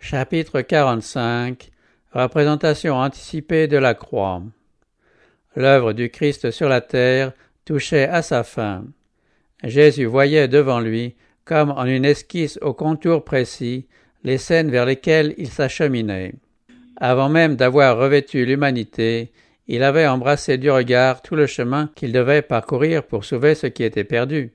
Chapitre 45 Représentation anticipée de la croix. L'œuvre du Christ sur la terre touchait à sa fin. Jésus voyait devant lui, comme en une esquisse au contour précis, les scènes vers lesquelles il s'acheminait. Avant même d'avoir revêtu l'humanité, il avait embrassé du regard tout le chemin qu'il devait parcourir pour sauver ce qui était perdu.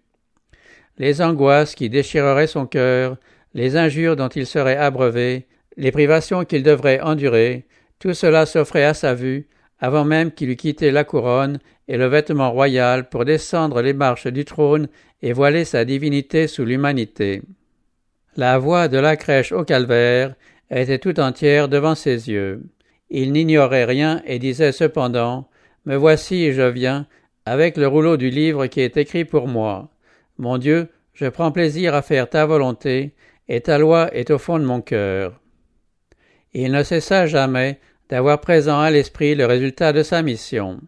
Les angoisses qui déchireraient son cœur, les injures dont il serait abreuvé, les privations qu'il devrait endurer, tout cela s'offrait à sa vue, avant même qu'il eût quitté la couronne et le vêtement royal pour descendre les marches du trône et voiler sa divinité sous l'humanité. La voix de la crèche au calvaire était tout entière devant ses yeux. Il n'ignorait rien et disait cependant Me voici, je viens, avec le rouleau du livre qui est écrit pour moi. Mon Dieu, je prends plaisir à faire ta volonté, et ta loi est au fond de mon cœur. Il ne cessa jamais d'avoir présent à l'esprit le résultat de sa mission.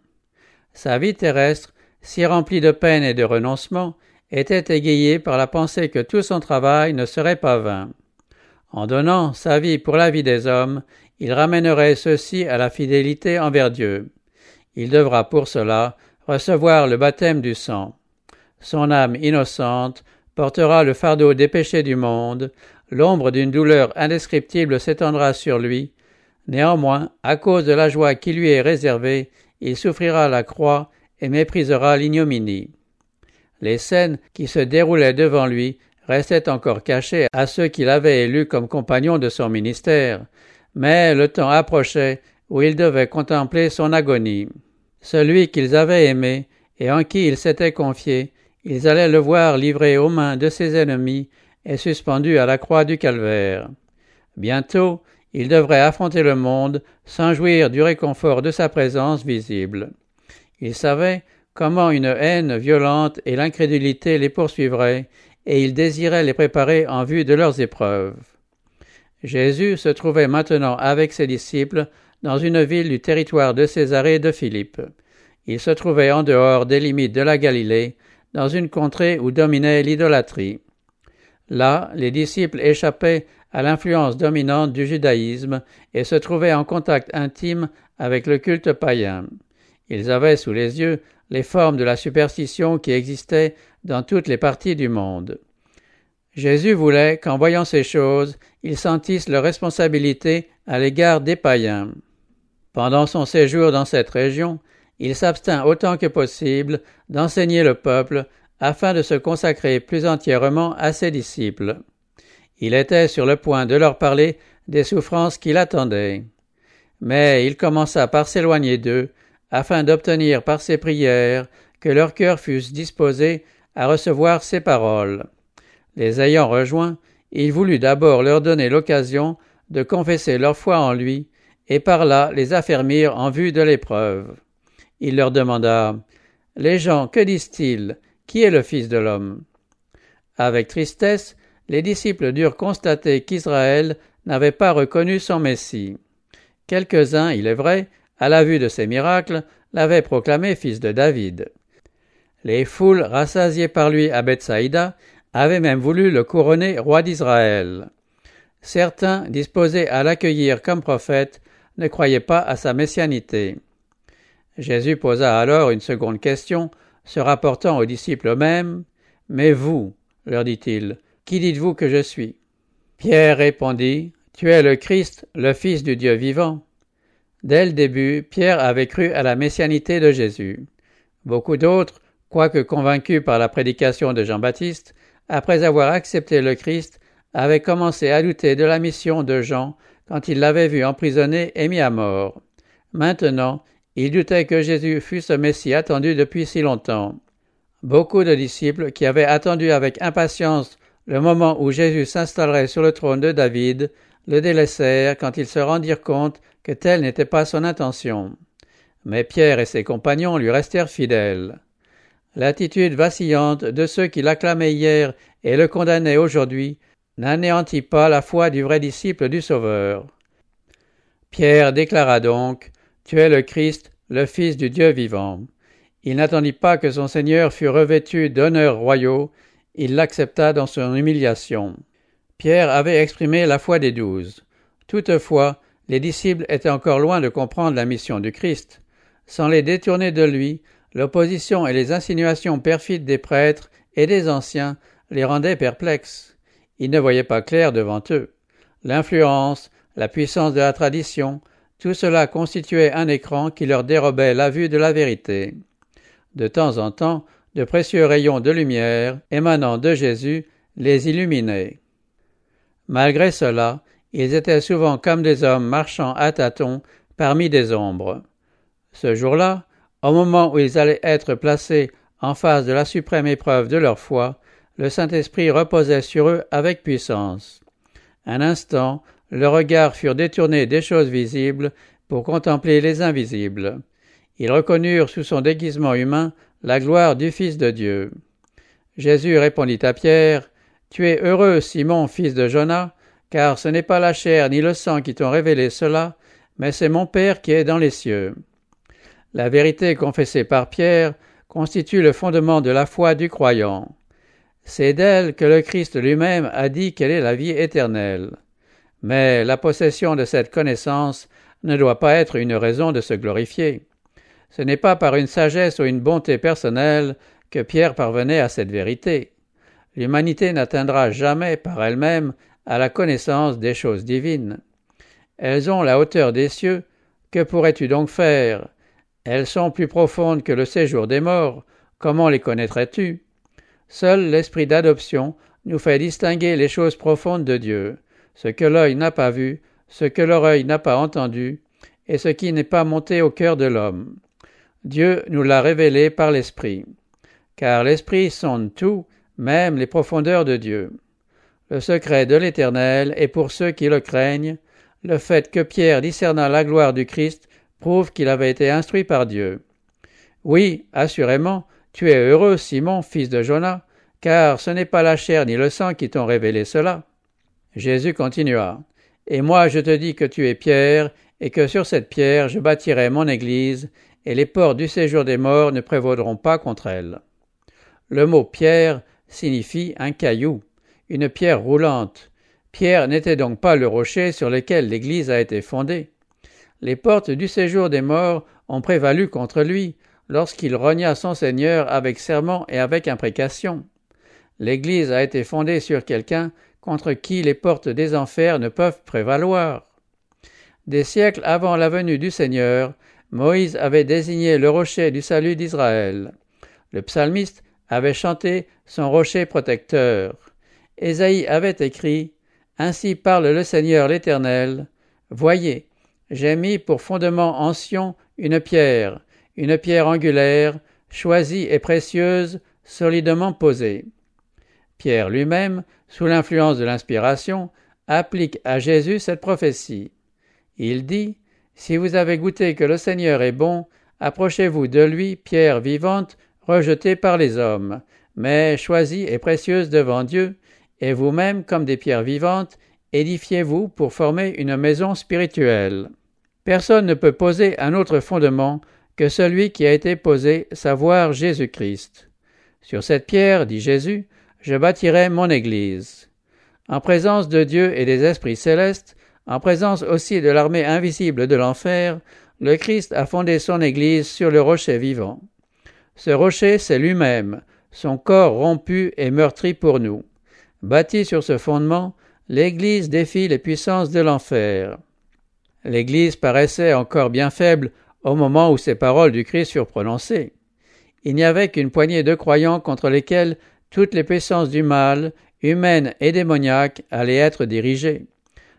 Sa vie terrestre, si remplie de peine et de renoncement, était égayée par la pensée que tout son travail ne serait pas vain. En donnant sa vie pour la vie des hommes, il ramènerait ceux-ci à la fidélité envers Dieu. Il devra pour cela recevoir le baptême du sang. Son âme innocente portera le fardeau des péchés du monde, l'ombre d'une douleur indescriptible s'étendra sur lui. Néanmoins, à cause de la joie qui lui est réservée, il souffrira la croix et méprisera l'ignominie. Les scènes qui se déroulaient devant lui restaient encore cachées à ceux qu'il avait élus comme compagnons de son ministère, mais le temps approchait où il devait contempler son agonie. Celui qu'ils avaient aimé et en qui ils s'étaient confiés ils allaient le voir livré aux mains de ses ennemis et suspendu à la croix du calvaire. Bientôt, il devrait affronter le monde sans jouir du réconfort de sa présence visible. Il savait comment une haine violente et l'incrédulité les poursuivraient, et il désirait les préparer en vue de leurs épreuves. Jésus se trouvait maintenant avec ses disciples dans une ville du territoire de Césarée de Philippe. Il se trouvait en dehors des limites de la Galilée, dans une contrée où dominait l'idolâtrie. Là, les disciples échappaient à l'influence dominante du judaïsme et se trouvaient en contact intime avec le culte païen. Ils avaient sous les yeux les formes de la superstition qui existaient dans toutes les parties du monde. Jésus voulait qu'en voyant ces choses, ils sentissent leur responsabilité à l'égard des païens. Pendant son séjour dans cette région, il s'abstint autant que possible d'enseigner le peuple afin de se consacrer plus entièrement à ses disciples. Il était sur le point de leur parler des souffrances qui l'attendaient. Mais il commença par s'éloigner d'eux, afin d'obtenir par ses prières que leurs cœurs fussent disposés à recevoir ses paroles. Les ayant rejoints, il voulut d'abord leur donner l'occasion de confesser leur foi en lui, et par là les affermir en vue de l'épreuve. Il leur demanda Les gens, que disent-ils? Qui est le Fils de l'homme? Avec tristesse, les disciples durent constater qu'Israël n'avait pas reconnu son Messie. Quelques-uns, il est vrai, à la vue de ces miracles, l'avaient proclamé fils de David. Les foules, rassasiées par lui à Bethsaïda, avaient même voulu le couronner roi d'Israël. Certains, disposés à l'accueillir comme prophète, ne croyaient pas à sa messianité. Jésus posa alors une seconde question, se rapportant aux disciples eux-mêmes. Mais vous, leur dit-il, qui dites-vous que je suis? Pierre répondit, Tu es le Christ, le Fils du Dieu vivant. Dès le début, Pierre avait cru à la messianité de Jésus. Beaucoup d'autres, quoique convaincus par la prédication de Jean-Baptiste, après avoir accepté le Christ, avaient commencé à douter de la mission de Jean quand il l'avait vu emprisonné et mis à mort. Maintenant, il doutait que Jésus fût ce Messie attendu depuis si longtemps. Beaucoup de disciples qui avaient attendu avec impatience le moment où Jésus s'installerait sur le trône de David le délaissèrent quand ils se rendirent compte que telle n'était pas son intention. Mais Pierre et ses compagnons lui restèrent fidèles. L'attitude vacillante de ceux qui l'acclamaient hier et le condamnaient aujourd'hui n'anéantit pas la foi du vrai disciple du Sauveur. Pierre déclara donc tu es le Christ, le Fils du Dieu vivant. Il n'attendit pas que son Seigneur fût revêtu d'honneurs royaux, il l'accepta dans son humiliation. Pierre avait exprimé la foi des douze. Toutefois, les disciples étaient encore loin de comprendre la mission du Christ. Sans les détourner de lui, l'opposition et les insinuations perfides des prêtres et des anciens les rendaient perplexes. Ils ne voyaient pas clair devant eux. L'influence, la puissance de la tradition, tout cela constituait un écran qui leur dérobait la vue de la vérité. De temps en temps, de précieux rayons de lumière émanant de Jésus les illuminaient. Malgré cela, ils étaient souvent comme des hommes marchant à tâtons parmi des ombres. Ce jour-là, au moment où ils allaient être placés en face de la suprême épreuve de leur foi, le Saint-Esprit reposait sur eux avec puissance. Un instant, leurs regards furent détournés des choses visibles pour contempler les invisibles. Ils reconnurent sous son déguisement humain la gloire du Fils de Dieu. Jésus répondit à Pierre, Tu es heureux, Simon, fils de Jonas, car ce n'est pas la chair ni le sang qui t'ont révélé cela, mais c'est mon Père qui est dans les cieux. La vérité confessée par Pierre constitue le fondement de la foi du croyant. C'est d'elle que le Christ lui-même a dit qu'elle est la vie éternelle. Mais la possession de cette connaissance ne doit pas être une raison de se glorifier. Ce n'est pas par une sagesse ou une bonté personnelle que Pierre parvenait à cette vérité. L'humanité n'atteindra jamais par elle-même à la connaissance des choses divines. Elles ont la hauteur des cieux. Que pourrais-tu donc faire? Elles sont plus profondes que le séjour des morts. Comment les connaîtrais-tu? Seul l'esprit d'adoption nous fait distinguer les choses profondes de Dieu, ce que l'œil n'a pas vu, ce que l'oreille n'a pas entendu, et ce qui n'est pas monté au cœur de l'homme. Dieu nous l'a révélé par l'Esprit. Car l'Esprit sonde tout, même les profondeurs de Dieu. Le secret de l'Éternel est pour ceux qui le craignent. Le fait que Pierre discerna la gloire du Christ prouve qu'il avait été instruit par Dieu. Oui, assurément, tu es heureux, Simon, fils de Jonas, car ce n'est pas la chair ni le sang qui t'ont révélé cela. Jésus continua. Et moi je te dis que tu es Pierre, et que sur cette pierre je bâtirai mon Église, et les portes du séjour des morts ne prévaudront pas contre elle. Le mot pierre signifie un caillou, une pierre roulante. Pierre n'était donc pas le rocher sur lequel l'Église a été fondée. Les portes du séjour des morts ont prévalu contre lui lorsqu'il rogna son Seigneur avec serment et avec imprécation. L'Église a été fondée sur quelqu'un contre qui les portes des enfers ne peuvent prévaloir. Des siècles avant la venue du Seigneur, Moïse avait désigné le rocher du salut d'Israël. Le psalmiste avait chanté son rocher protecteur. Ésaïe avait écrit Ainsi parle le Seigneur l'Éternel. Voyez, j'ai mis pour fondement en Sion une pierre, une pierre angulaire, choisie et précieuse, solidement posée. Pierre lui-même, sous l'influence de l'inspiration, applique à Jésus cette prophétie. Il dit si vous avez goûté que le Seigneur est bon, approchez-vous de lui, pierre vivante, rejetée par les hommes, mais choisie et précieuse devant Dieu, et vous-même, comme des pierres vivantes, édifiez-vous pour former une maison spirituelle. Personne ne peut poser un autre fondement que celui qui a été posé, savoir Jésus-Christ. Sur cette pierre, dit Jésus, je bâtirai mon Église. En présence de Dieu et des esprits célestes, en présence aussi de l'armée invisible de l'enfer, le Christ a fondé son Église sur le rocher vivant. Ce rocher, c'est lui-même, son corps rompu et meurtri pour nous. Bâti sur ce fondement, l'Église défie les puissances de l'enfer. L'Église paraissait encore bien faible au moment où ces paroles du Christ furent prononcées. Il n'y avait qu'une poignée de croyants contre lesquels toutes les puissances du mal, humaines et démoniaques, allaient être dirigées.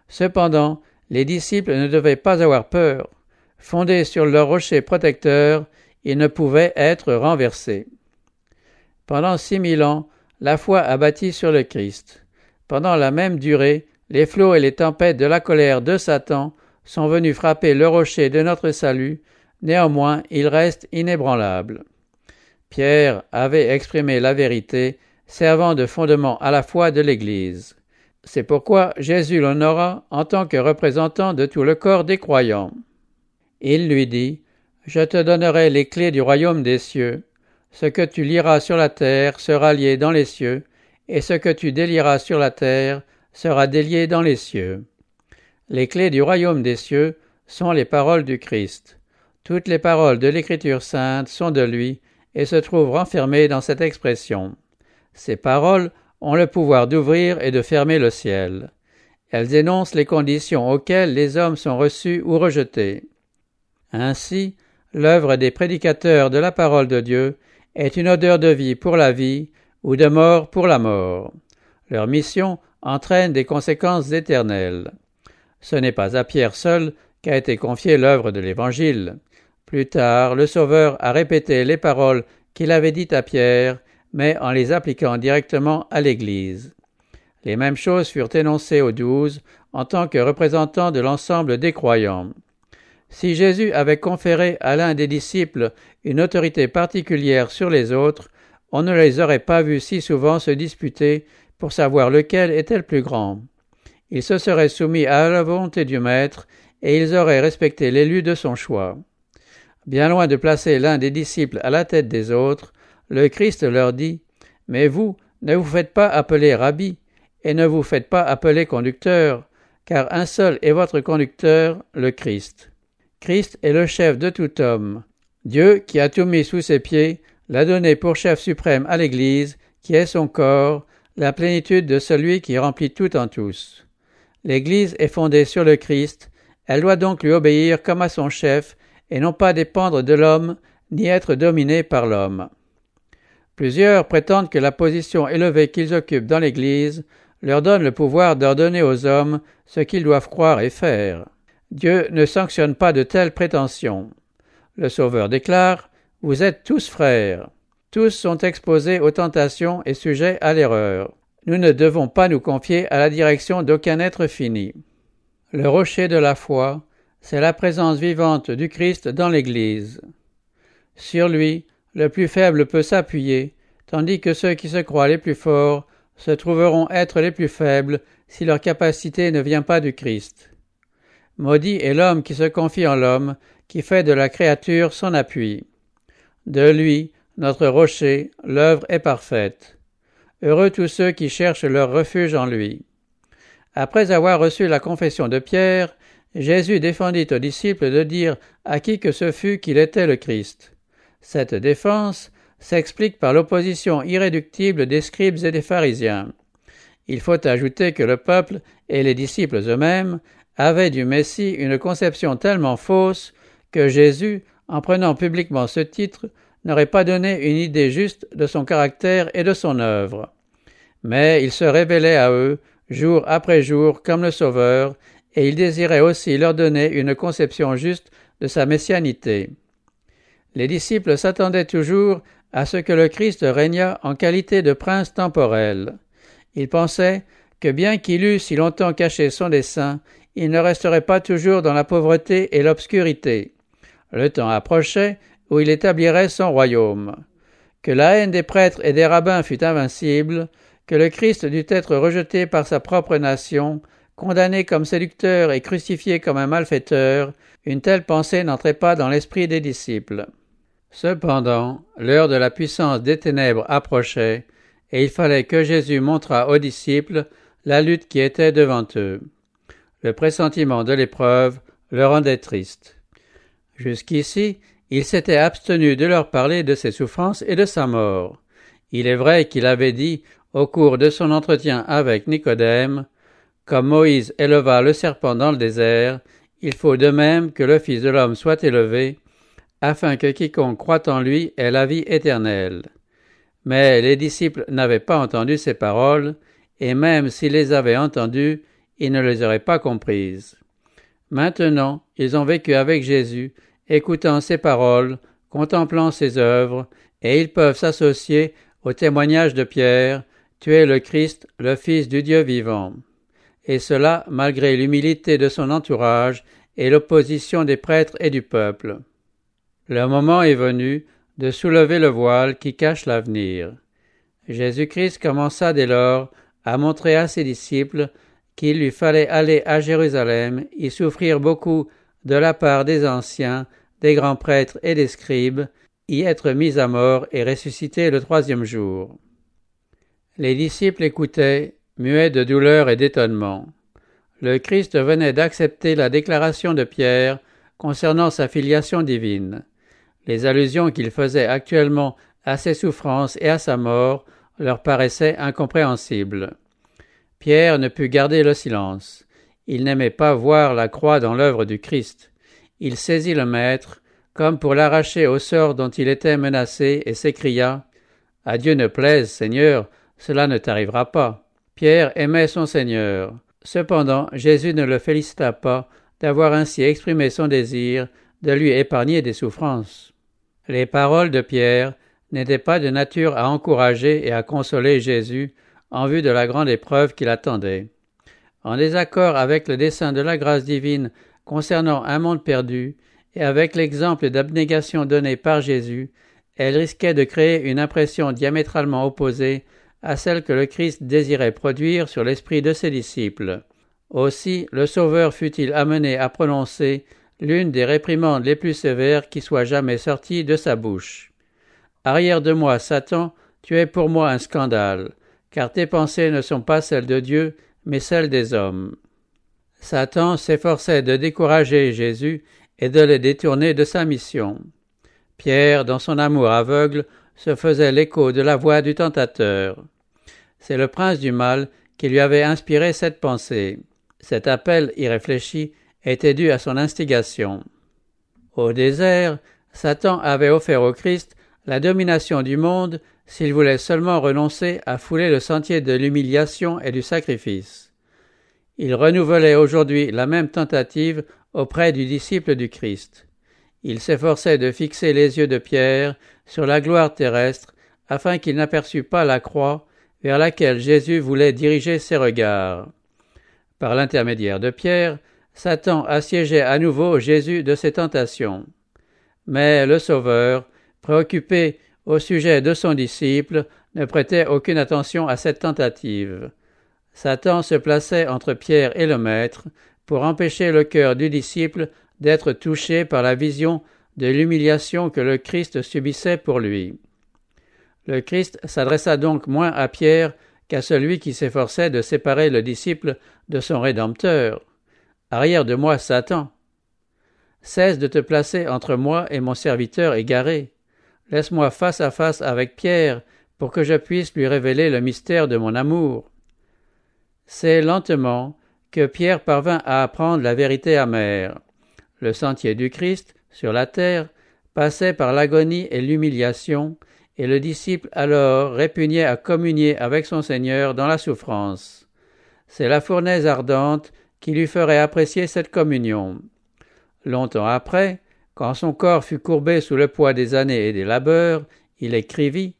Cependant, les disciples ne devaient pas avoir peur. Fondés sur leur rocher protecteur, ils ne pouvaient être renversés. Pendant six mille ans, la foi a bâti sur le Christ. Pendant la même durée, les flots et les tempêtes de la colère de Satan sont venus frapper le rocher de notre salut, néanmoins il reste inébranlable. Pierre avait exprimé la vérité, servant de fondement à la foi de l'Église. C'est pourquoi Jésus l'honora en tant que représentant de tout le corps des croyants. Il lui dit, Je te donnerai les clés du royaume des cieux. Ce que tu liras sur la terre sera lié dans les cieux, et ce que tu délieras sur la terre sera délié dans les cieux. Les clés du royaume des cieux sont les paroles du Christ. Toutes les paroles de l'Écriture sainte sont de lui et se trouvent renfermées dans cette expression. Ces paroles ont le pouvoir d'ouvrir et de fermer le ciel. Elles énoncent les conditions auxquelles les hommes sont reçus ou rejetés. Ainsi, l'œuvre des prédicateurs de la parole de Dieu est une odeur de vie pour la vie ou de mort pour la mort. Leur mission entraîne des conséquences éternelles. Ce n'est pas à Pierre seul qu'a été confiée l'œuvre de l'Évangile. Plus tard, le Sauveur a répété les paroles qu'il avait dites à Pierre, mais en les appliquant directement à l'Église. Les mêmes choses furent énoncées aux douze en tant que représentants de l'ensemble des croyants. Si Jésus avait conféré à l'un des disciples une autorité particulière sur les autres, on ne les aurait pas vus si souvent se disputer pour savoir lequel était le plus grand. Ils se seraient soumis à la volonté du Maître et ils auraient respecté l'élu de son choix. Bien loin de placer l'un des disciples à la tête des autres, le Christ leur dit Mais vous, ne vous faites pas appeler rabbi, et ne vous faites pas appeler conducteur, car un seul est votre conducteur, le Christ. Christ est le chef de tout homme. Dieu, qui a tout mis sous ses pieds, l'a donné pour chef suprême à l'Église, qui est son corps, la plénitude de celui qui remplit tout en tous. L'Église est fondée sur le Christ, elle doit donc lui obéir comme à son chef, et non pas dépendre de l'homme, ni être dominée par l'homme. Plusieurs prétendent que la position élevée qu'ils occupent dans l'Église leur donne le pouvoir d'ordonner aux hommes ce qu'ils doivent croire et faire. Dieu ne sanctionne pas de telles prétentions. Le Sauveur déclare Vous êtes tous frères. Tous sont exposés aux tentations et sujets à l'erreur. Nous ne devons pas nous confier à la direction d'aucun être fini. Le rocher de la foi, c'est la présence vivante du Christ dans l'Église. Sur lui, le plus faible peut s'appuyer, tandis que ceux qui se croient les plus forts se trouveront être les plus faibles si leur capacité ne vient pas du Christ. Maudit est l'homme qui se confie en l'homme, qui fait de la créature son appui. De lui, notre rocher, l'œuvre est parfaite. Heureux tous ceux qui cherchent leur refuge en lui. Après avoir reçu la confession de Pierre, Jésus défendit aux disciples de dire à qui que ce fût qu'il était le Christ. Cette défense s'explique par l'opposition irréductible des scribes et des pharisiens. Il faut ajouter que le peuple et les disciples eux-mêmes avaient du Messie une conception tellement fausse que Jésus, en prenant publiquement ce titre, n'aurait pas donné une idée juste de son caractère et de son œuvre. Mais il se révélait à eux, jour après jour, comme le Sauveur, et il désirait aussi leur donner une conception juste de sa messianité. Les disciples s'attendaient toujours à ce que le Christ régnât en qualité de prince temporel. Ils pensaient que bien qu'il eût si longtemps caché son dessein, il ne resterait pas toujours dans la pauvreté et l'obscurité. Le temps approchait où il établirait son royaume. Que la haine des prêtres et des rabbins fût invincible, que le Christ dût être rejeté par sa propre nation, condamné comme séducteur et crucifié comme un malfaiteur, une telle pensée n'entrait pas dans l'esprit des disciples. Cependant, l'heure de la puissance des ténèbres approchait, et il fallait que Jésus montrât aux disciples la lutte qui était devant eux. Le pressentiment de l'épreuve le rendait triste. Jusqu'ici, il s'était abstenu de leur parler de ses souffrances et de sa mort. Il est vrai qu'il avait dit, au cours de son entretien avec Nicodème, comme Moïse éleva le serpent dans le désert, il faut de même que le Fils de l'homme soit élevé, afin que quiconque croit en lui ait la vie éternelle. Mais les disciples n'avaient pas entendu ces paroles, et même s'ils les avaient entendues, ils ne les auraient pas comprises. Maintenant, ils ont vécu avec Jésus, écoutant ses paroles, contemplant ses œuvres, et ils peuvent s'associer au témoignage de Pierre, Tu es le Christ, le Fils du Dieu vivant. Et cela malgré l'humilité de son entourage et l'opposition des prêtres et du peuple. Le moment est venu de soulever le voile qui cache l'avenir. Jésus-Christ commença dès lors à montrer à ses disciples qu'il lui fallait aller à Jérusalem, y souffrir beaucoup de la part des anciens, des grands prêtres et des scribes, y être mis à mort et ressuscité le troisième jour. Les disciples écoutaient, muets de douleur et d'étonnement. Le Christ venait d'accepter la déclaration de Pierre concernant sa filiation divine. Les allusions qu'il faisait actuellement à ses souffrances et à sa mort leur paraissaient incompréhensibles. Pierre ne put garder le silence. Il n'aimait pas voir la croix dans l'œuvre du Christ. Il saisit le Maître, comme pour l'arracher au sort dont il était menacé, et s'écria À Dieu ne plaise, Seigneur, cela ne t'arrivera pas. Pierre aimait son Seigneur. Cependant, Jésus ne le félicita pas d'avoir ainsi exprimé son désir de lui épargner des souffrances. Les paroles de Pierre n'étaient pas de nature à encourager et à consoler Jésus en vue de la grande épreuve qui l'attendait. En désaccord avec le dessein de la grâce divine concernant un monde perdu, et avec l'exemple d'abnégation donné par Jésus, elle risquait de créer une impression diamétralement opposée à celle que le Christ désirait produire sur l'esprit de ses disciples. Aussi le Sauveur fut-il amené à prononcer l'une des réprimandes les plus sévères qui soit jamais sorties de sa bouche. Arrière de moi, Satan, tu es pour moi un scandale, car tes pensées ne sont pas celles de Dieu, mais celles des hommes. Satan s'efforçait de décourager Jésus et de le détourner de sa mission. Pierre, dans son amour aveugle, se faisait l'écho de la voix du tentateur. C'est le prince du mal qui lui avait inspiré cette pensée. Cet appel irréfléchi était dû à son instigation. Au désert, Satan avait offert au Christ la domination du monde s'il voulait seulement renoncer à fouler le sentier de l'humiliation et du sacrifice. Il renouvelait aujourd'hui la même tentative auprès du disciple du Christ. Il s'efforçait de fixer les yeux de Pierre sur la gloire terrestre afin qu'il n'aperçût pas la croix vers laquelle Jésus voulait diriger ses regards. Par l'intermédiaire de Pierre, Satan assiégeait à nouveau Jésus de ses tentations. Mais le Sauveur, préoccupé au sujet de son disciple, ne prêtait aucune attention à cette tentative. Satan se plaçait entre Pierre et le Maître pour empêcher le cœur du disciple d'être touché par la vision de l'humiliation que le Christ subissait pour lui. Le Christ s'adressa donc moins à Pierre qu'à celui qui s'efforçait de séparer le disciple de son Rédempteur. Arrière de moi, Satan. Cesse de te placer entre moi et mon serviteur égaré. Laisse-moi face à face avec Pierre pour que je puisse lui révéler le mystère de mon amour. C'est lentement que Pierre parvint à apprendre la vérité amère. Le sentier du Christ, sur la terre, passait par l'agonie et l'humiliation, et le disciple alors répugnait à communier avec son Seigneur dans la souffrance. C'est la fournaise ardente qui lui ferait apprécier cette communion. Longtemps après, quand son corps fut courbé sous le poids des années et des labeurs, il écrivit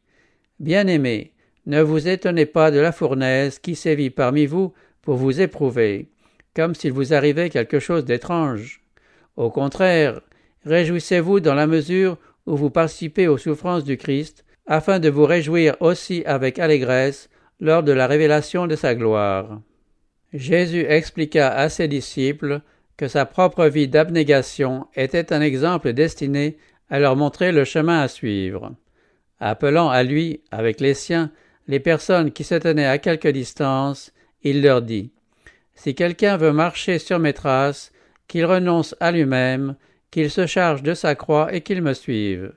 Bien-aimé, ne vous étonnez pas de la fournaise qui sévit parmi vous pour vous éprouver, comme s'il vous arrivait quelque chose d'étrange. Au contraire, réjouissez-vous dans la mesure où vous participez aux souffrances du Christ, afin de vous réjouir aussi avec allégresse lors de la révélation de sa gloire. Jésus expliqua à ses disciples que sa propre vie d'abnégation était un exemple destiné à leur montrer le chemin à suivre. Appelant à lui, avec les siens, les personnes qui se tenaient à quelque distance, il leur dit Si quelqu'un veut marcher sur mes traces, qu'il renonce à lui-même, qu'il se charge de sa croix et qu'il me suive.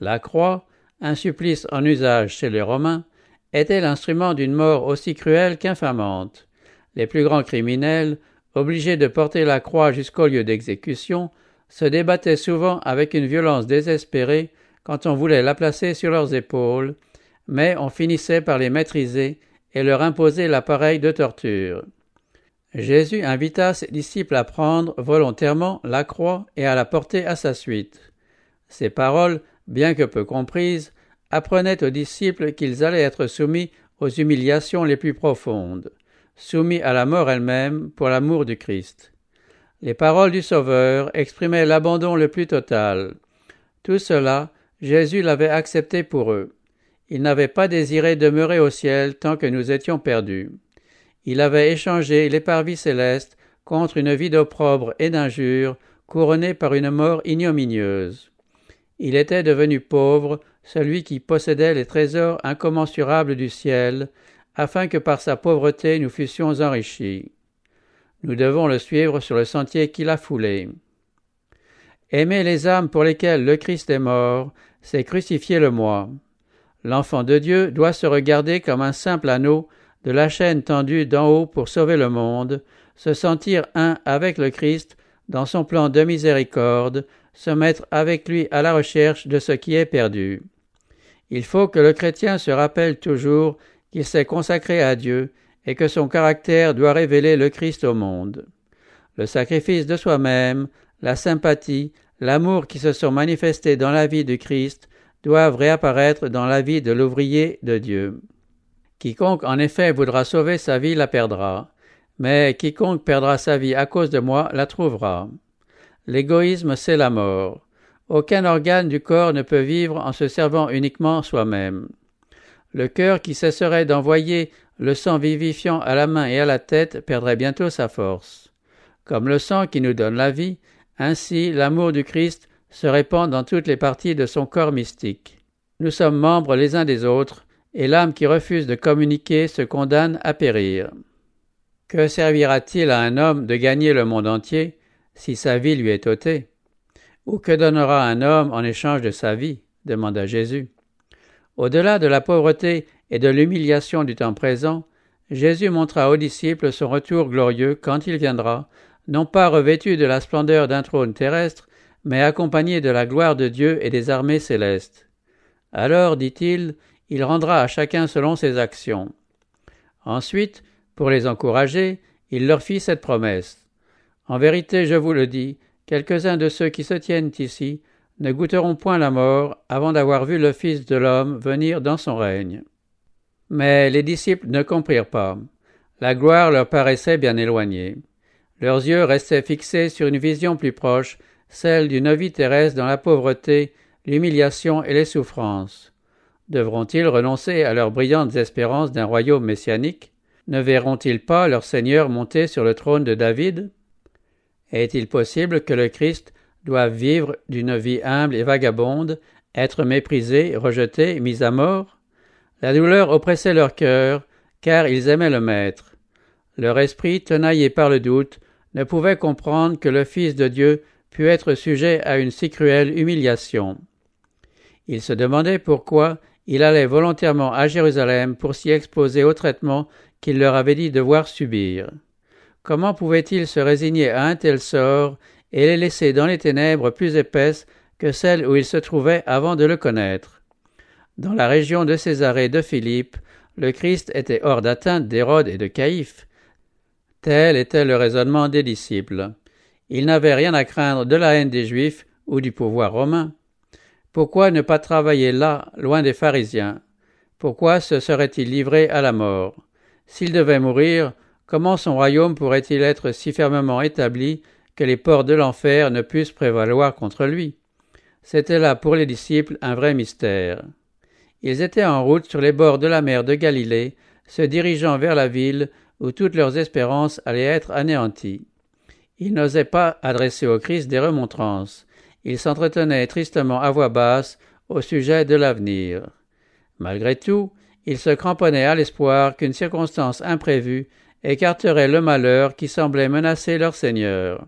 La croix, un supplice en usage chez les Romains, était l'instrument d'une mort aussi cruelle qu'infamante. Les plus grands criminels obligés de porter la croix jusqu'au lieu d'exécution, se débattaient souvent avec une violence désespérée quand on voulait la placer sur leurs épaules, mais on finissait par les maîtriser et leur imposer l'appareil de torture. Jésus invita ses disciples à prendre volontairement la croix et à la porter à sa suite. Ces paroles, bien que peu comprises, apprenaient aux disciples qu'ils allaient être soumis aux humiliations les plus profondes soumis à la mort elle-même pour l'amour du Christ. Les paroles du Sauveur exprimaient l'abandon le plus total. Tout cela, Jésus l'avait accepté pour eux. Il n'avait pas désiré demeurer au ciel tant que nous étions perdus. Il avait échangé les parvis célestes contre une vie d'opprobre et d'injure, couronnée par une mort ignominieuse. Il était devenu pauvre, celui qui possédait les trésors incommensurables du ciel, afin que par sa pauvreté nous fussions enrichis. nous devons le suivre sur le sentier qu'il a foulé. Aimer les âmes pour lesquelles le Christ est mort, c'est crucifier le moi. L'enfant de Dieu doit se regarder comme un simple anneau de la chaîne tendue d'en haut pour sauver le monde, se sentir un avec le Christ dans son plan de miséricorde, se mettre avec lui à la recherche de ce qui est perdu. Il faut que le chrétien se rappelle toujours qu'il s'est consacré à Dieu et que son caractère doit révéler le Christ au monde. Le sacrifice de soi-même, la sympathie, l'amour qui se sont manifestés dans la vie du Christ doivent réapparaître dans la vie de l'ouvrier de Dieu. Quiconque en effet voudra sauver sa vie la perdra, mais quiconque perdra sa vie à cause de moi la trouvera. L'égoïsme, c'est la mort. Aucun organe du corps ne peut vivre en se servant uniquement soi-même. Le cœur qui cesserait d'envoyer le sang vivifiant à la main et à la tête perdrait bientôt sa force. Comme le sang qui nous donne la vie, ainsi l'amour du Christ se répand dans toutes les parties de son corps mystique. Nous sommes membres les uns des autres, et l'âme qui refuse de communiquer se condamne à périr. Que servira-t-il à un homme de gagner le monde entier si sa vie lui est ôtée? Ou que donnera un homme en échange de sa vie? demanda Jésus. Au-delà de la pauvreté et de l'humiliation du temps présent, Jésus montra aux disciples son retour glorieux quand il viendra, non pas revêtu de la splendeur d'un trône terrestre, mais accompagné de la gloire de Dieu et des armées célestes. Alors, dit-il, il rendra à chacun selon ses actions. Ensuite, pour les encourager, il leur fit cette promesse. En vérité, je vous le dis, quelques-uns de ceux qui se tiennent ici ne goûteront point la mort avant d'avoir vu le Fils de l'homme venir dans son règne. Mais les disciples ne comprirent pas. La gloire leur paraissait bien éloignée. Leurs yeux restaient fixés sur une vision plus proche, celle d'une vie terrestre dans la pauvreté, l'humiliation et les souffrances. Devront-ils renoncer à leurs brillantes espérances d'un royaume messianique? Ne verront-ils pas leur Seigneur monter sur le trône de David? Est-il possible que le Christ doive vivre d'une vie humble et vagabonde, être méprisé, rejeté, mis à mort? La douleur oppressait leur cœur, car ils aimaient le Maître. Leur esprit, tenaillé par le doute, ne pouvait comprendre que le Fils de Dieu pût être sujet à une si cruelle humiliation. Il se demandait pourquoi il allait volontairement à Jérusalem pour s'y exposer au traitement qu'il leur avait dit devoir subir. Comment pouvait-il se résigner à un tel sort et les laisser dans les ténèbres plus épaisses que celles où il se trouvait avant de le connaître? Dans la région de Césarée de Philippe, le Christ était hors d'atteinte d'Hérode et de Caïphe. Tel était le raisonnement des disciples. Il n'avait rien à craindre de la haine des Juifs ou du pouvoir romain. Pourquoi ne pas travailler là, loin des pharisiens? Pourquoi se serait-il livré à la mort? S'il devait mourir, comment son royaume pourrait-il être si fermement établi que les ports de l'enfer ne puissent prévaloir contre lui? C'était là pour les disciples un vrai mystère. Ils étaient en route sur les bords de la mer de Galilée, se dirigeant vers la ville où toutes leurs espérances allaient être anéanties. Il n'osait pas adresser au Christ des remontrances. Il s'entretenait tristement à voix basse au sujet de l'avenir. Malgré tout, il se cramponnait à l'espoir qu'une circonstance imprévue écarterait le malheur qui semblait menacer leur Seigneur.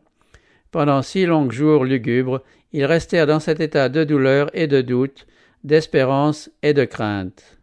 Pendant six longs jours lugubres, ils restèrent dans cet état de douleur et de doute, d'espérance et de crainte.